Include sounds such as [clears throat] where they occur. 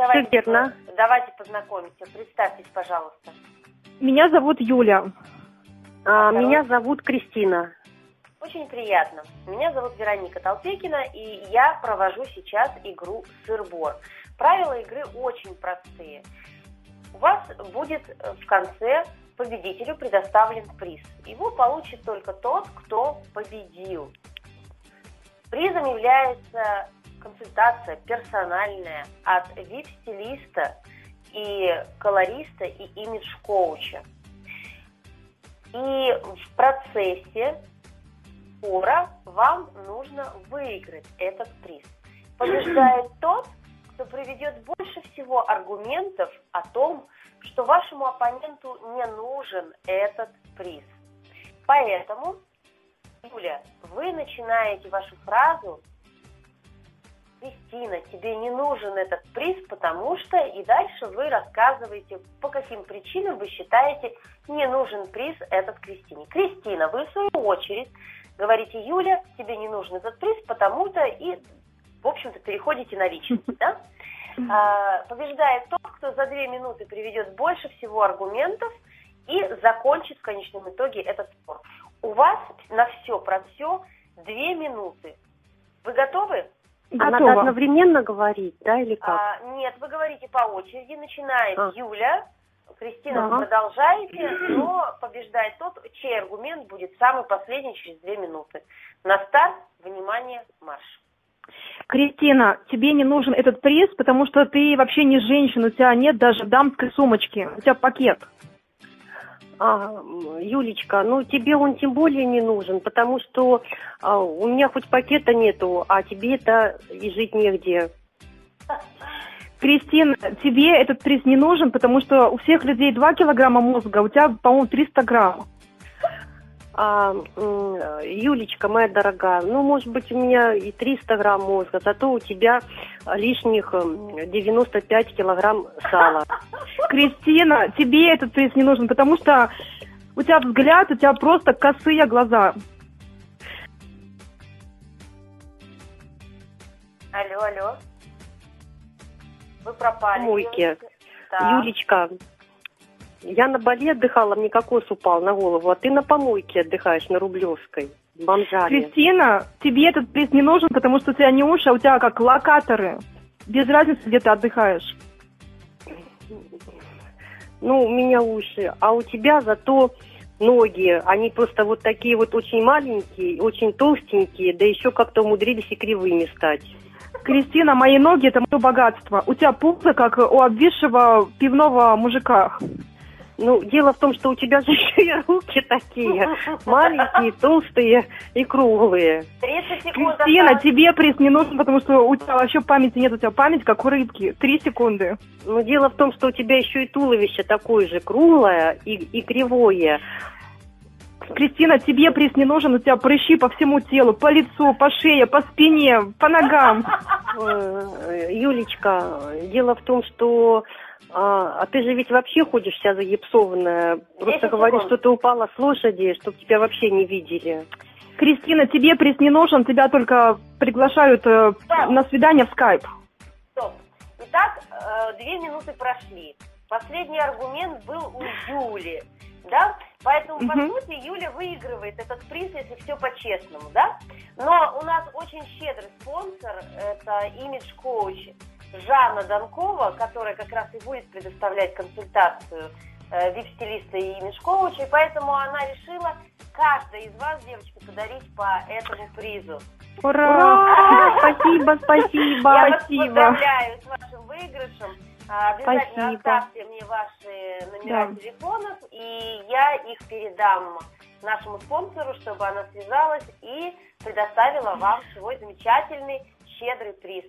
давайте, верно. давайте познакомимся. Представьтесь, пожалуйста. Меня зовут Юля. А, меня зовут Кристина. Очень приятно. Меня зовут Вероника Толпекина, и я провожу сейчас игру «Сырбор». Правила игры очень простые. У вас будет э, в конце победителю предоставлен приз. Его получит только тот, кто победил. Призом является консультация персональная от вип-стилиста и колориста и имидж-коуча. И в процессе спора вам нужно выиграть этот приз. Побеждает [clears throat] тот, кто приведет больше всего аргументов о том, что вашему оппоненту не нужен этот приз. Поэтому, Юля, вы начинаете вашу фразу Кристина, тебе не нужен этот приз, потому что и дальше вы рассказываете, по каким причинам вы считаете не нужен приз этот Кристине. Кристина, вы в свою очередь говорите, Юля, тебе не нужен этот приз, потому-то и, в общем-то, переходите на личности, да? А, побеждает тот, кто за две минуты приведет больше всего аргументов и закончит в конечном итоге этот спор. У вас на все про все две минуты. Вы готовы? А надо Готова. одновременно говорить, да, или как? А, нет, вы говорите по очереди. Начинает А. Юля. Кристина, вы Ага. продолжаете, но побеждает тот, чей аргумент будет самый последний через две минуты. На старт, внимание, марш. Кристина, тебе не нужен этот приз, потому что ты вообще не женщина, у тебя нет даже дамской сумочки, у тебя пакет. А, Юлечка, ну тебе он тем более не нужен, потому что а, у меня хоть пакета нету, а тебе это и жить негде. Кристина, тебе этот приз не нужен, потому что у всех людей 2 килограмма мозга, у тебя, по-моему, 300 грамм. А, м, Юлечка, моя дорогая, ну, может быть, у меня и 300 грамм мозга, зато у тебя лишних м, 95 килограмм сала. Кристина, тебе этот приз не нужен, потому что у тебя взгляд, у тебя просто косые глаза. Алло, алло. Вы пропали. Девочка. Да. Юлечка, я на Бали отдыхала, мне кокос упал на голову, а ты на помойке отдыхаешь, на Рублевской, бомжами. Кристина, тебе этот приз не нужен, потому что у тебя не уши, а у тебя как локаторы. Без разницы, где ты отдыхаешь. Ну, у меня уши, а у тебя зато ноги, они просто вот такие вот очень маленькие, очень толстенькие, да еще как-то умудрились и кривыми стать. Кристина, мои ноги это мое богатство. У тебя пупы, как у обвисшего пивного мужика. Ну, дело в том, что у тебя же [laughs] еще и руки такие, маленькие, толстые и круглые. 30 секунд Кристина, осталось. тебе приз не нужен, потому что у тебя вообще памяти нет, у тебя память как у рыбки. Три секунды. Но дело в том, что у тебя еще и туловище такое же круглое и, и кривое. Кристина, тебе приз не нужен, у тебя прыщи по всему телу, по лицу, по шее, по спине, по ногам. [laughs] Э, Юлечка, дело в том, что а, а ты же ведь вообще ходишь вся загипсованная. Просто 10 говоришь, что ты упала с лошади, чтобы тебя вообще не видели. Кристина, тебе приз не нужен, тебя только приглашают э, на свидание в скайп. Стоп. Итак, э, две минуты прошли. Последний аргумент был у Юли, да? Поэтому, по Мгм. сути, Юля выигрывает этот приз, если все по-честному, да? Но у нас очень щедрый спонсор, это имидж-коуч Жанна Донкова, которая как раз и будет предоставлять консультацию э, вип-стилиста и имидж-коуча, и поэтому она решила каждой из вас, девочки, подарить по этому призу. Ура! Спасибо, спасибо, Я вас спасибо. поздравляю с вашим выигрышем. А, Обязательно Спасибо. оставьте мне ваши номера Да. телефонов, и я их передам нашему спонсору, чтобы она связалась и предоставила вам свой замечательный щедрый приз.